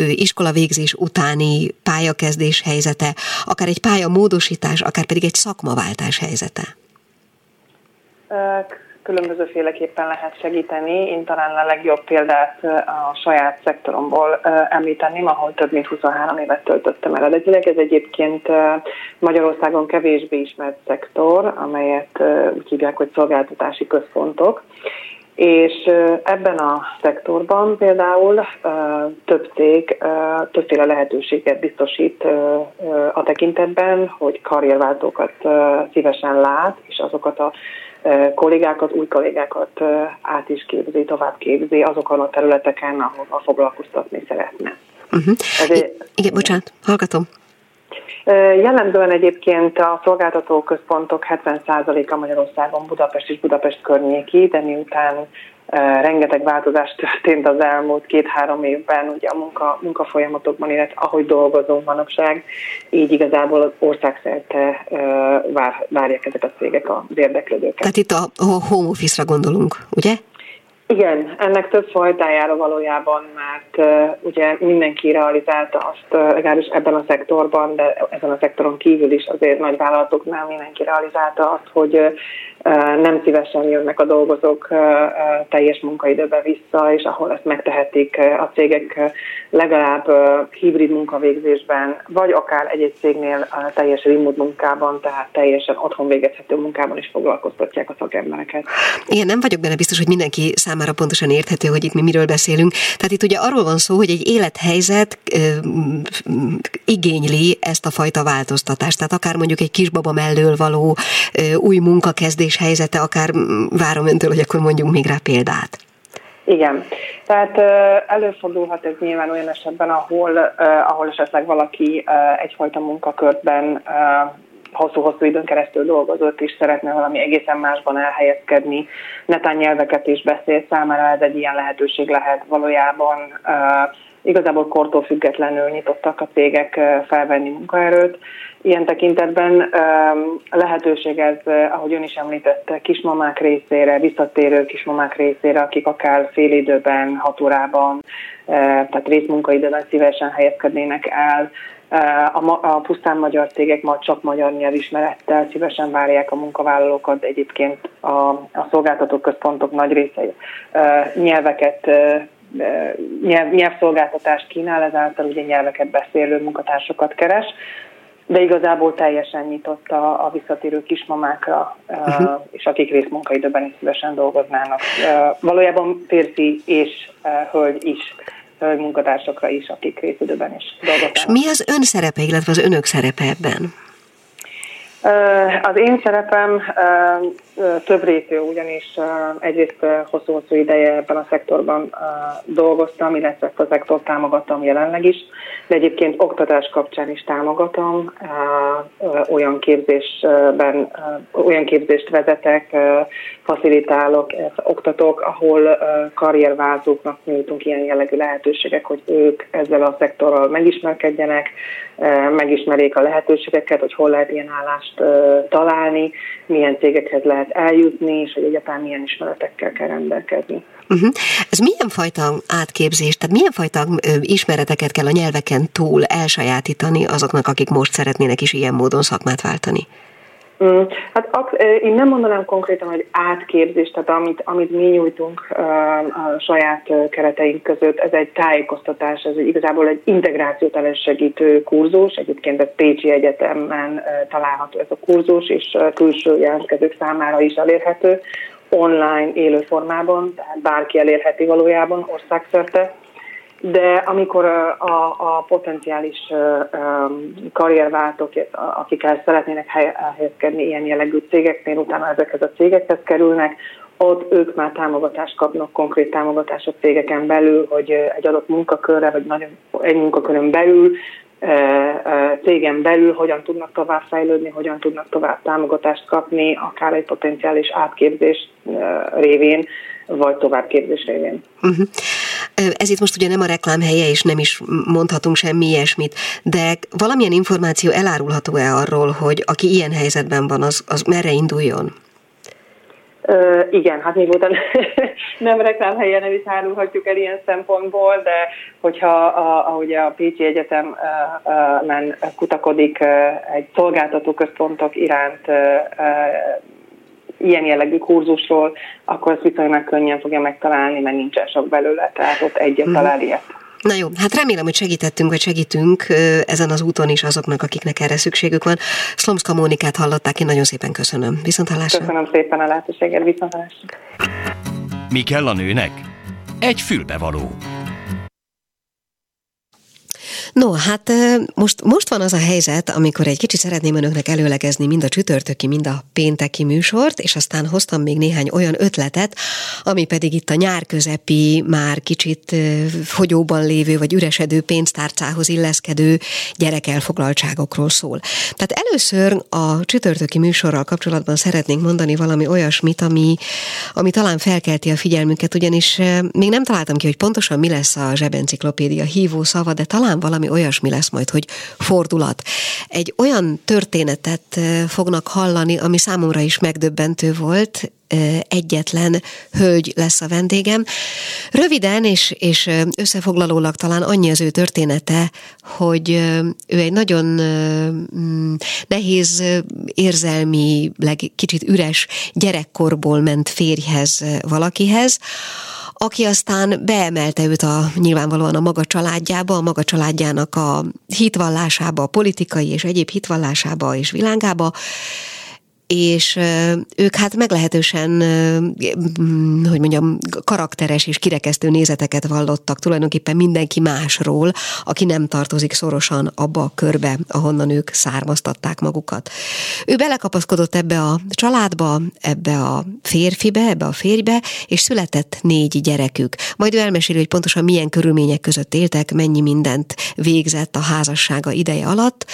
iskolavégzés utáni pályakezdés helyzete, akár egy pályamódosítás, akár pedig egy szakmaváltás helyzete különbözőféleképpen lehet segíteni. Én talán a legjobb példát a saját szektoromból említeném, ahol több mint 23 évet töltöttem eredetileg. Ez egyébként Magyarországon kevésbé ismert szektor, amelyet úgy hívják, hogy szolgáltatási központok. És ebben a szektorban például több cég többféle lehetőséget biztosít a tekintetben, hogy karrierváltókat szívesen lát, és azokat a kollégákat, új kollégákat át is képzi, tovább képzi azokon a területeken, ahol foglalkoztatni szeretne. Uh-huh. Ezért, igen, bocsánat, hallgatom. Jellemzően egyébként a szolgáltató központok 70%-a Magyarországon Budapest és Budapest környéki, de miután rengeteg változás történt az elmúlt két-három évben, ugye a munka, munkafolyamatokban, illetve ahogy dolgozunk manapság, így igazából országszerte vár, várják ezek a cégek az érdeklődőket. Tehát itt a home office-ra gondolunk, ugye? Igen, ennek több fajtájára valójában, mert uh, ugye mindenki realizálta azt, uh, legalábbis ebben a szektorban, de ezen a szektoron kívül is azért nagy vállalatoknál mindenki realizálta azt, hogy uh, nem szívesen jönnek a dolgozók teljes munkaidőbe vissza, és ahol ezt megtehetik a cégek legalább hibrid munkavégzésben, vagy akár egy-egy cégnél teljes remote munkában, tehát teljesen otthon végezhető munkában is foglalkoztatják a szakembereket. Én nem vagyok benne biztos, hogy mindenki számára pontosan érthető, hogy itt mi miről beszélünk. Tehát itt ugye arról van szó, hogy egy élethelyzet igényli ezt a fajta változtatást. Tehát akár mondjuk egy kisbaba mellől való új munkakezdés is helyzete, akár várom öntől, hogy akkor mondjunk még rá példát. Igen, tehát előfordulhat ez nyilván olyan esetben, ahol, ahol esetleg valaki egyfajta munkakörben hosszú-hosszú időn keresztül dolgozott, és szeretne valami egészen másban elhelyezkedni, netán nyelveket is beszél, számára ez egy ilyen lehetőség lehet valójában. Igazából kortól függetlenül nyitottak a cégek felvenni munkaerőt, Ilyen tekintetben lehetőség ez, ahogy ön is említette, kismamák részére, visszatérő kismamák részére, akik akár fél időben, hat órában, tehát részmunkaidőben szívesen helyezkednének el. A, a pusztán magyar cégek ma csak magyar nyelvismerettel szívesen várják a munkavállalókat, egyébként a, a szolgáltató központok nagy része nyelveket nyelv, nyelvszolgáltatást kínál, ezáltal ugye nyelveket beszélő munkatársakat keres de igazából teljesen nyitott a, a visszatérő kismamákra, uh-huh. és akik részmunkaidőben is szívesen dolgoznának. Valójában férfi és hölgy is munkatársakra is, akik részidőben is dolgoznak. És mi az ön szerepe, illetve az önök szerepe ebben? Az én szerepem több részű, ugyanis egyrészt hosszú-hosszú ideje ebben a szektorban dolgoztam, illetve ezt a szektort támogatom jelenleg is, de egyébként oktatás kapcsán is támogatom, olyan képzésben, olyan képzést vezetek, facilitálok, oktatok, ahol karrierváltóknak nyújtunk ilyen jellegű lehetőségek, hogy ők ezzel a szektorral megismerkedjenek, megismerjék a lehetőségeket, hogy hol lehet ilyen állást találni, milyen cégekhez lehet eljutni, és hogy egyáltalán milyen ismeretekkel kell rendelkezni. Uh-huh. Ez milyen fajta átképzés, tehát milyen fajta ismereteket kell a nyelveken túl elsajátítani azoknak, akik most szeretnének is ilyen módon szakmát váltani? Mm, hát én nem mondanám konkrétan, hogy átképzés, tehát amit, amit mi nyújtunk a saját kereteink között, ez egy tájékoztatás, ez igazából egy integrációt elősegítő kurzus, egyébként a Pécsi Egyetemen található ez a kurzus, és külső jelentkezők számára is elérhető, online élő formában, tehát bárki elérheti valójában országszerte de amikor a, a, potenciális karrierváltók, akik el szeretnének elhelyezkedni ilyen jellegű cégeknél, utána ezekhez a cégekhez kerülnek, ott ők már támogatást kapnak, konkrét támogatást a cégeken belül, hogy egy adott munkakörre, vagy nagyon, egy munkakörön belül, cégen belül hogyan tudnak tovább fejlődni, hogyan tudnak tovább támogatást kapni, akár egy potenciális átképzés révén, vagy továbbképzés révén. Uh-huh. Ez itt most ugye nem a reklám helye, és nem is mondhatunk semmi ilyesmit, de valamilyen információ elárulható-e arról, hogy aki ilyen helyzetben van, az, az merre induljon? Ö, igen, hát még utána nem reklámhelyen nem is árulhatjuk el ilyen szempontból, de hogyha a, ahogy a Pécsi Egyetemen kutakodik egy szolgáltató központok iránt ilyen jellegű kurzusról, akkor ezt viszonylag könnyen fogja megtalálni, mert nincsen sok belőle, tehát ott egyet mhm. talál ilyet. Na jó, hát remélem, hogy segítettünk, vagy segítünk ezen az úton is azoknak, akiknek erre szükségük van. Szlomszka Mónikát hallották, én nagyon szépen köszönöm. Viszont hallásra. Köszönöm szépen a lehetőséget, viszont hallásra. Mi kell a nőnek? Egy fülbevaló. No, hát most, most van az a helyzet, amikor egy kicsit szeretném önöknek előlegezni mind a csütörtöki, mind a pénteki műsort, és aztán hoztam még néhány olyan ötletet, ami pedig itt a nyár közepi, már kicsit fogyóban lévő vagy üresedő pénztárcához illeszkedő gyerekelfoglaltságokról szól. Tehát először a csütörtöki műsorral kapcsolatban szeretnénk mondani valami olyasmit, ami, ami talán felkelti a figyelmünket, ugyanis még nem találtam ki, hogy pontosan mi lesz a zsebenciklopédia hívó szava, de talán valami valami olyasmi lesz majd, hogy fordulat. Egy olyan történetet fognak hallani, ami számomra is megdöbbentő volt, egyetlen hölgy lesz a vendégem. Röviden és, és összefoglalólag talán annyi az ő története, hogy ő egy nagyon mm, nehéz érzelmileg kicsit üres gyerekkorból ment férjhez valakihez, aki aztán beemelte őt a, nyilvánvalóan a maga családjába, a maga családjának a hitvallásába, a politikai és egyéb hitvallásába és világába, és ők hát meglehetősen, mm, hogy mondjam, karakteres és kirekesztő nézeteket vallottak tulajdonképpen mindenki másról, aki nem tartozik szorosan abba a körbe, ahonnan ők származtatták magukat. Ő belekapaszkodott ebbe a családba, ebbe a férfibe, ebbe a férjbe, és született négy gyerekük. Majd ő elmeséli, hogy pontosan milyen körülmények között éltek, mennyi mindent végzett a házassága ideje alatt.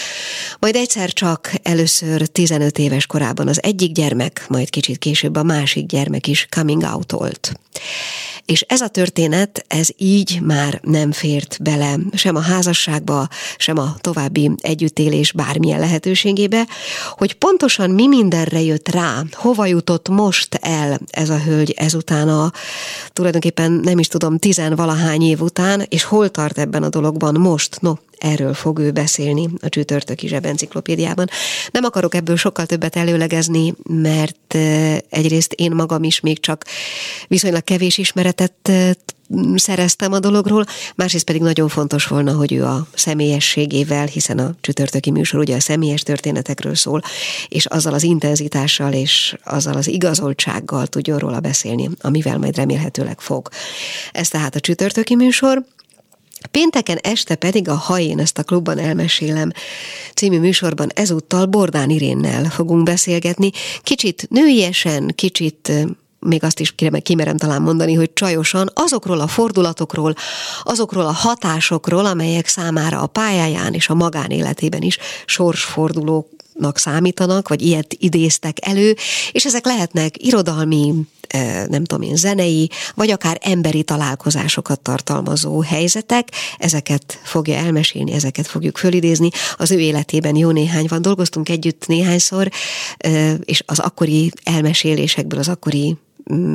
Majd egyszer csak először 15 éves korában az egyik gyermek, majd kicsit később a másik gyermek is coming out-olt. És ez a történet, ez így már nem fért bele sem a házasságba, sem a további együttélés bármilyen lehetőségébe, hogy pontosan mi mindenre jött rá, hova jutott most el ez a hölgy ezután a tulajdonképpen nem is tudom, tizenvalahány év után, és hol tart ebben a dologban most? No, erről fog ő beszélni a csütörtöki zsebenciklopédiában. Nem akarok ebből sokkal többet előlegezni, mert egyrészt én magam is még csak viszonylag kevés ismeretet szereztem a dologról, másrészt pedig nagyon fontos volna, hogy ő a személyességével, hiszen a csütörtöki műsor ugye a személyes történetekről szól, és azzal az intenzitással és azzal az igazoltsággal tudjon róla beszélni, amivel majd remélhetőleg fog. Ez tehát a csütörtöki műsor, Pénteken este pedig a Ha én ezt a klubban elmesélem című műsorban ezúttal Bordán Irénnel fogunk beszélgetni. Kicsit nőiesen, kicsit még azt is kimerem talán mondani, hogy csajosan azokról a fordulatokról, azokról a hatásokról, amelyek számára a pályáján és a magánéletében is sorsfordulók számítanak, vagy ilyet idéztek elő, és ezek lehetnek irodalmi, nem tudom én, zenei, vagy akár emberi találkozásokat tartalmazó helyzetek, ezeket fogja elmesélni, ezeket fogjuk fölidézni. Az ő életében jó néhány van, dolgoztunk együtt néhányszor, és az akkori elmesélésekből, az akkori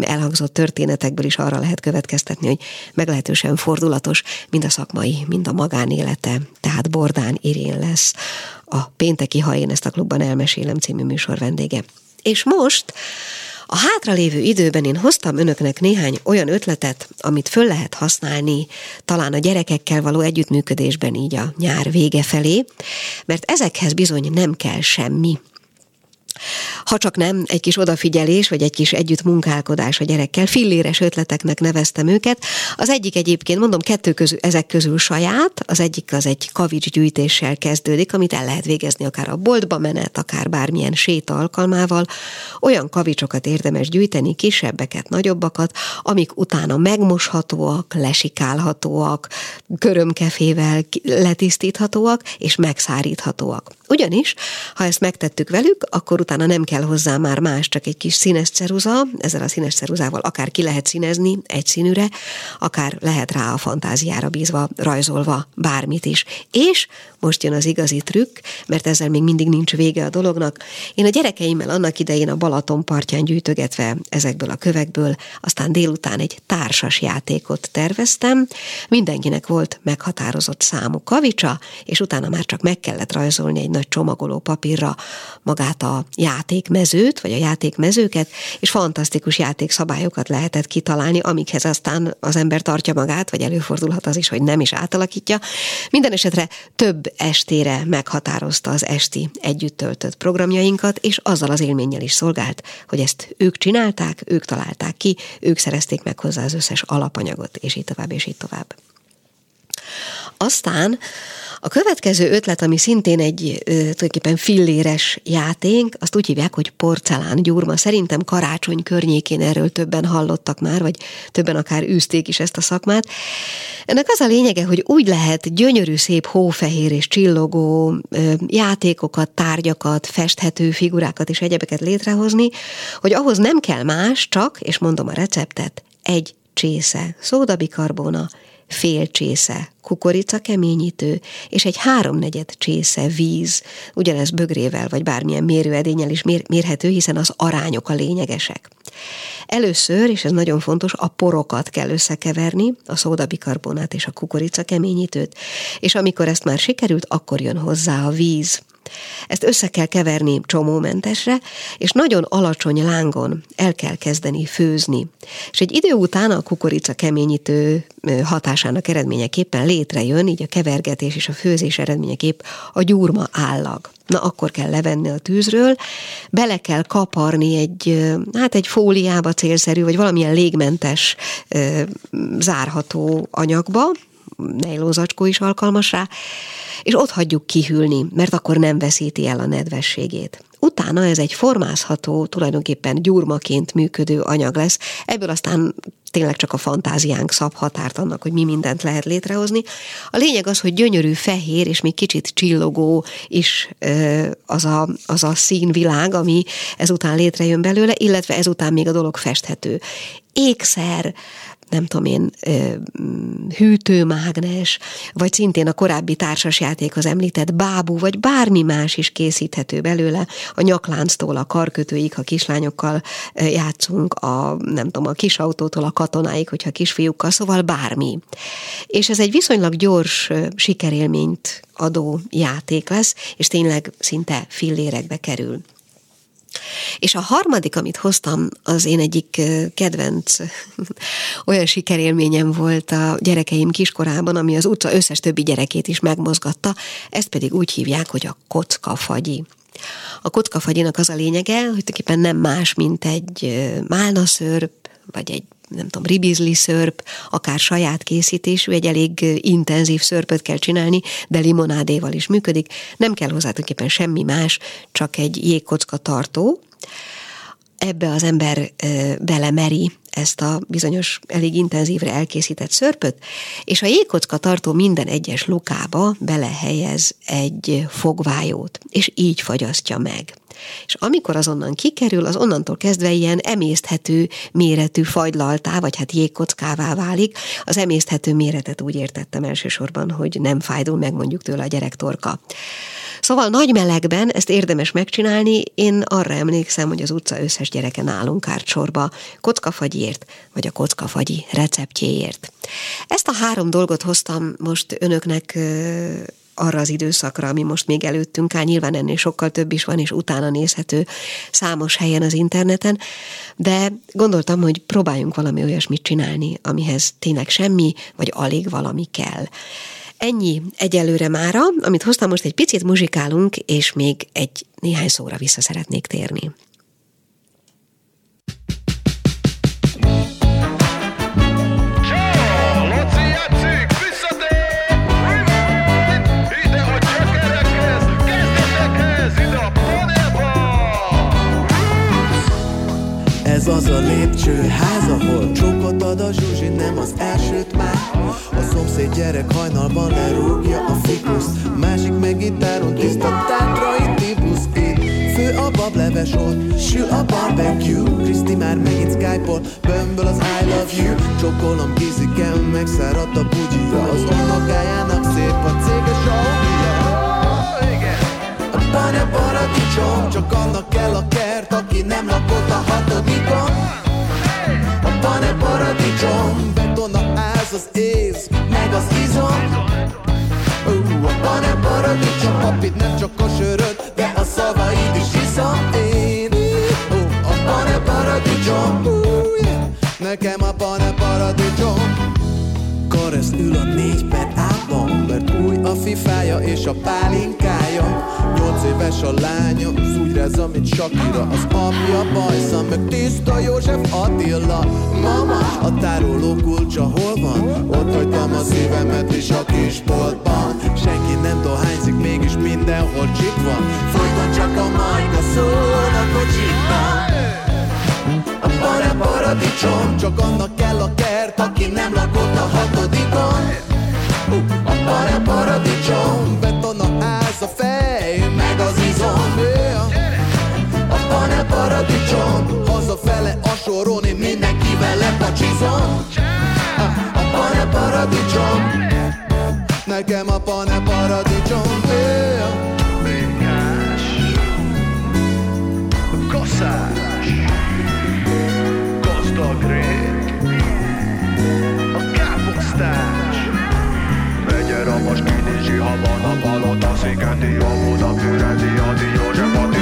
elhangzott történetekből is arra lehet következtetni, hogy meglehetősen fordulatos, mind a szakmai, mind a magánélete, tehát Bordán Irén lesz a pénteki Ha én ezt a klubban elmesélem című műsor vendége. És most a hátralévő időben én hoztam önöknek néhány olyan ötletet, amit föl lehet használni talán a gyerekekkel való együttműködésben így a nyár vége felé, mert ezekhez bizony nem kell semmi. Ha csak nem egy kis odafigyelés, vagy egy kis együttmunkálkodás a gyerekkel, filléres ötleteknek neveztem őket. Az egyik egyébként, mondom, kettő közül, ezek közül saját, az egyik az egy kavics gyűjtéssel kezdődik, amit el lehet végezni akár a boltba menet, akár bármilyen séta alkalmával. Olyan kavicsokat érdemes gyűjteni, kisebbeket, nagyobbakat, amik utána megmoshatóak, lesikálhatóak, körömkefével letisztíthatóak és megszáríthatóak. Ugyanis, ha ezt megtettük velük, akkor utána nem kell hozzá már más, csak egy kis színes ceruza, ezzel a színes ceruzával akár ki lehet színezni egy színűre, akár lehet rá a fantáziára bízva, rajzolva bármit is. És most jön az igazi trükk, mert ezzel még mindig nincs vége a dolognak. Én a gyerekeimmel annak idején a Balaton partján gyűjtögetve ezekből a kövekből, aztán délután egy társas játékot terveztem, mindenkinek volt meghatározott számú kavicsa, és utána már csak meg kellett rajzolni egy nagy csomagoló papírra magát a játékmezőt, vagy a játékmezőket, és fantasztikus játékszabályokat lehetett kitalálni, amikhez aztán az ember tartja magát, vagy előfordulhat az is, hogy nem is átalakítja. Minden esetre több estére meghatározta az esti együtt töltött programjainkat, és azzal az élménnyel is szolgált, hogy ezt ők csinálták, ők találták ki, ők szerezték meg hozzá az összes alapanyagot, és így tovább, és így tovább. Aztán a következő ötlet, ami szintén egy tulajdonképpen filléres játék, azt úgy hívják, hogy porcelán gyurma. Szerintem karácsony környékén erről többen hallottak már, vagy többen akár űzték is ezt a szakmát. Ennek az a lényege, hogy úgy lehet gyönyörű, szép, hófehér és csillogó játékokat, tárgyakat, festhető figurákat és egyebeket létrehozni, hogy ahhoz nem kell más, csak, és mondom a receptet, egy csésze, szódabikarbóna, fél csésze kukorica keményítő, és egy háromnegyed csésze víz, ugyanez bögrével vagy bármilyen mérőedényel is mér, mérhető, hiszen az arányok a lényegesek. Először, és ez nagyon fontos, a porokat kell összekeverni, a szódabikarbonát és a kukorica keményítőt, és amikor ezt már sikerült, akkor jön hozzá a víz. Ezt össze kell keverni csomómentesre, és nagyon alacsony lángon el kell kezdeni főzni. És egy idő után a kukorica keményítő hatásának eredményeképpen létrejön, így a kevergetés és a főzés eredményeképp a gyurma állag. Na akkor kell levenni a tűzről, bele kell kaparni egy, hát egy fóliába célszerű, vagy valamilyen légmentes zárható anyagba, nejlózacskó is alkalmas rá, és ott hagyjuk kihűlni, mert akkor nem veszíti el a nedvességét. Utána ez egy formázható, tulajdonképpen gyurmaként működő anyag lesz, ebből aztán tényleg csak a fantáziánk szab határt annak, hogy mi mindent lehet létrehozni. A lényeg az, hogy gyönyörű, fehér és még kicsit csillogó is az a, az a színvilág, ami ezután létrejön belőle, illetve ezután még a dolog festhető. Ékszer, nem tudom én, hűtőmágnes, vagy szintén a korábbi társasjátékhoz említett bábú, vagy bármi más is készíthető belőle, a nyaklánctól a karkötőig, ha kislányokkal játszunk, a nem tudom, a kisautótól a katonáig, hogyha kisfiúkkal, szóval bármi. És ez egy viszonylag gyors sikerélményt adó játék lesz, és tényleg szinte fillérekbe kerül. És a harmadik, amit hoztam, az én egyik kedvenc olyan sikerélményem volt a gyerekeim kiskorában, ami az utca összes többi gyerekét is megmozgatta, ezt pedig úgy hívják, hogy a kockafagyi. A kockafagyinak az a lényege, hogy tulajdonképpen nem más, mint egy málnaszörp, vagy egy nem tudom, ribizli szörp, akár saját készítésű, egy elég intenzív szörpöt kell csinálni, de limonádéval is működik. Nem kell hozzá tulajdonképpen semmi más, csak egy jégkocka tartó. Ebbe az ember belemeri ezt a bizonyos elég intenzívre elkészített szörpöt, és a jégkocka tartó minden egyes lukába belehelyez egy fogvájót, és így fagyasztja meg. És amikor azonnan kikerül, az onnantól kezdve ilyen emészthető méretű fagylaltá, vagy hát jégkockává válik. Az emészthető méretet úgy értettem elsősorban, hogy nem fájdul meg mondjuk tőle a gyerek torka. Szóval nagy melegben ezt érdemes megcsinálni. Én arra emlékszem, hogy az utca összes gyereke nálunk árt sorba kockafagyért, vagy a kockafagyi receptjéért. Ezt a három dolgot hoztam most önöknek arra az időszakra, ami most még előttünk áll, nyilván ennél sokkal több is van, és utána nézhető számos helyen az interneten, de gondoltam, hogy próbáljunk valami olyasmit csinálni, amihez tényleg semmi, vagy alig valami kell. Ennyi egyelőre mára, amit hoztam, most egy picit muzsikálunk, és még egy néhány szóra vissza szeretnék térni. Ez az a lépcsőház, ahol csókot ad a zsuzsi, nem az elsőt már. A szomszéd gyerek hajnalban lerúgja a fikuszt Másik meg gitáron tiszta tátrai Itt fő a bablev heves ott Sül a barbecue. Kriszti már megint Skype-ol Bömböl az I love you. Csokolom kézikem Megszáradt a bugyja Az unokájának szép a céges audia A paradicsom Csak annak kell a kert Aki nem lakott a hatodikon. A pane paradicsom éves a lánya Az úgy reza, mint Shakira. Az apja bajsza Meg tiszta József Attila. Mama, a tároló kulcsa hol van? Ott hagytam a szívemet is a kisboltban. Senki nem dohányzik, mégis mindenhol csik van. Folyton csak a majka szól a kocsikban a pane paradicsom Csak annak kell a kert, aki nem lakott a hatodikon. A pane paradicsom paradicsom. Hazafele a soron, én mindenkivel lepacsizom. A pane paradicsom. Nekem a pane paradicsom. Yeah. Koszás Gazdag rég. A káposztás. Megyer a most kinizsi, ha van a palota Szigeti, a Buda, Füredi, a Diózsef,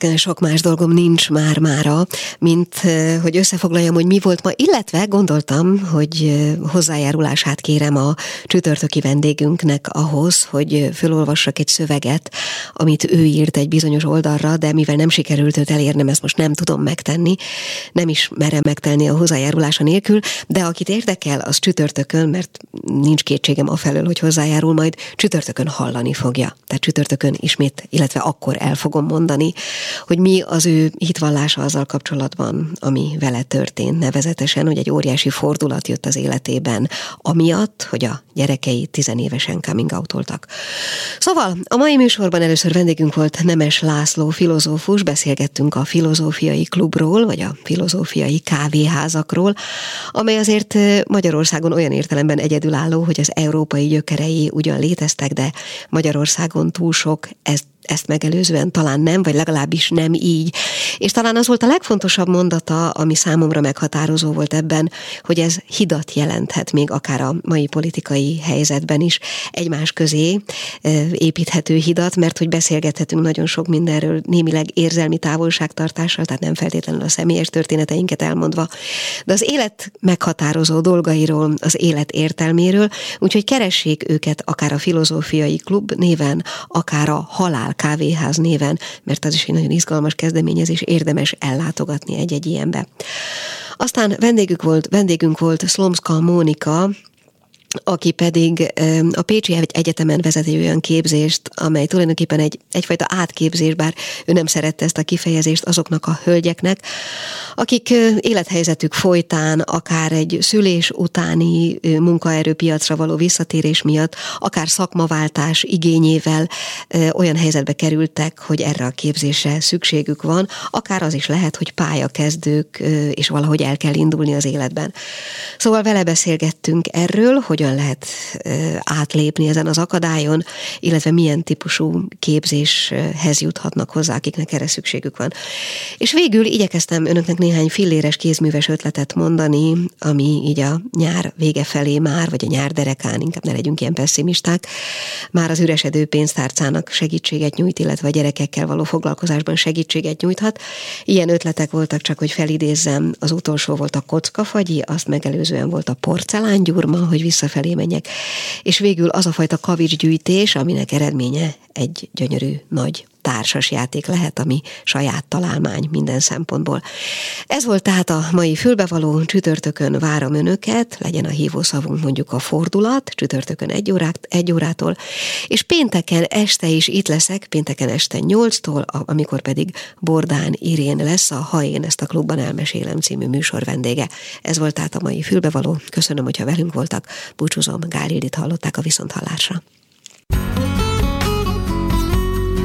Hát sok más dolgom nincs már mára, mint hogy összefoglaljam, hogy mi volt ma, illetve gondoltam, hogy hozzájárulását kérem a csütörtöki vendégünknek ahhoz, hogy fölolvassak egy szöveget, amit ő írt egy bizonyos oldalra, de mivel nem sikerült őt elérnem, ezt most nem tudom megtenni, nem is merem megtenni a hozzájárulása nélkül, de akit érdekel, az csütörtökön, mert nincs kétségem afelől, hogy hozzájárul majd, csütörtökön hallani fogja. Tehát csütörtökön ismét, illetve akkor el fogom mondani, hogy mi az ő hitvallása azzal kapcsolatban, ami vele történt, nevezetesen, hogy egy óriási fordulat jött az életében, amiatt, hogy a gyerekei tizenévesen coming out Szóval a mai műsorban először vendégünk volt Nemes László filozófus, beszélgettünk a filozófiai klubról, vagy a filozófiai kávéházakról, amely azért Magyarországon olyan értelemben egyedülálló, hogy az európai gyökerei ugyan léteztek, de Magyarországon túl sok ezt ezt megelőzően talán nem, vagy legalábbis nem így. És talán az volt a legfontosabb mondata, ami számomra meghatározó volt ebben, hogy ez hidat jelenthet még akár a mai politikai helyzetben is egymás közé építhető hidat, mert hogy beszélgethetünk nagyon sok mindenről, némileg érzelmi távolságtartással, tehát nem feltétlenül a személyes történeteinket elmondva, de az élet meghatározó dolgairól, az élet értelméről, úgyhogy keressék őket akár a filozófiai klub néven, akár a halál kávéház néven, mert az is egy nagyon izgalmas kezdeményezés, érdemes ellátogatni egy-egy ilyenbe. Aztán vendégünk volt, vendégünk volt Slomska Mónika, aki pedig a Pécsi Egyetemen vezet olyan képzést, amely tulajdonképpen egy, egyfajta átképzés, bár ő nem szerette ezt a kifejezést azoknak a hölgyeknek, akik élethelyzetük folytán, akár egy szülés utáni munkaerőpiacra való visszatérés miatt, akár szakmaváltás igényével olyan helyzetbe kerültek, hogy erre a képzésre szükségük van, akár az is lehet, hogy pályakezdők, és valahogy el kell indulni az életben. Szóval vele beszélgettünk erről, hogy hogyan lehet átlépni ezen az akadályon, illetve milyen típusú képzéshez juthatnak hozzá, akiknek erre szükségük van. És végül igyekeztem önöknek néhány filléres kézműves ötletet mondani, ami így a nyár vége felé már, vagy a nyár derekán, inkább ne legyünk ilyen pessimisták, már az üresedő pénztárcának segítséget nyújt, illetve a gyerekekkel való foglalkozásban segítséget nyújthat. Ilyen ötletek voltak csak, hogy felidézzem, az utolsó volt a kockafagyi, azt megelőzően volt a porcelángyurma, hogy visszafelé menjek, és végül az a fajta kavicsgyűjtés, aminek eredménye egy gyönyörű nagy társas játék lehet, ami saját találmány minden szempontból. Ez volt tehát a mai fülbevaló, csütörtökön várom önöket, legyen a hívószavunk mondjuk a fordulat, csütörtökön egy, órát, egy órától, és pénteken este is itt leszek, pénteken este nyolctól, amikor pedig Bordán Irén lesz a Ha én ezt a klubban elmesélem című műsor vendége. Ez volt tehát a mai fülbevaló. Köszönöm, hogyha velünk voltak. Búcsúzom, Gál Ildit hallották a viszonthallásra.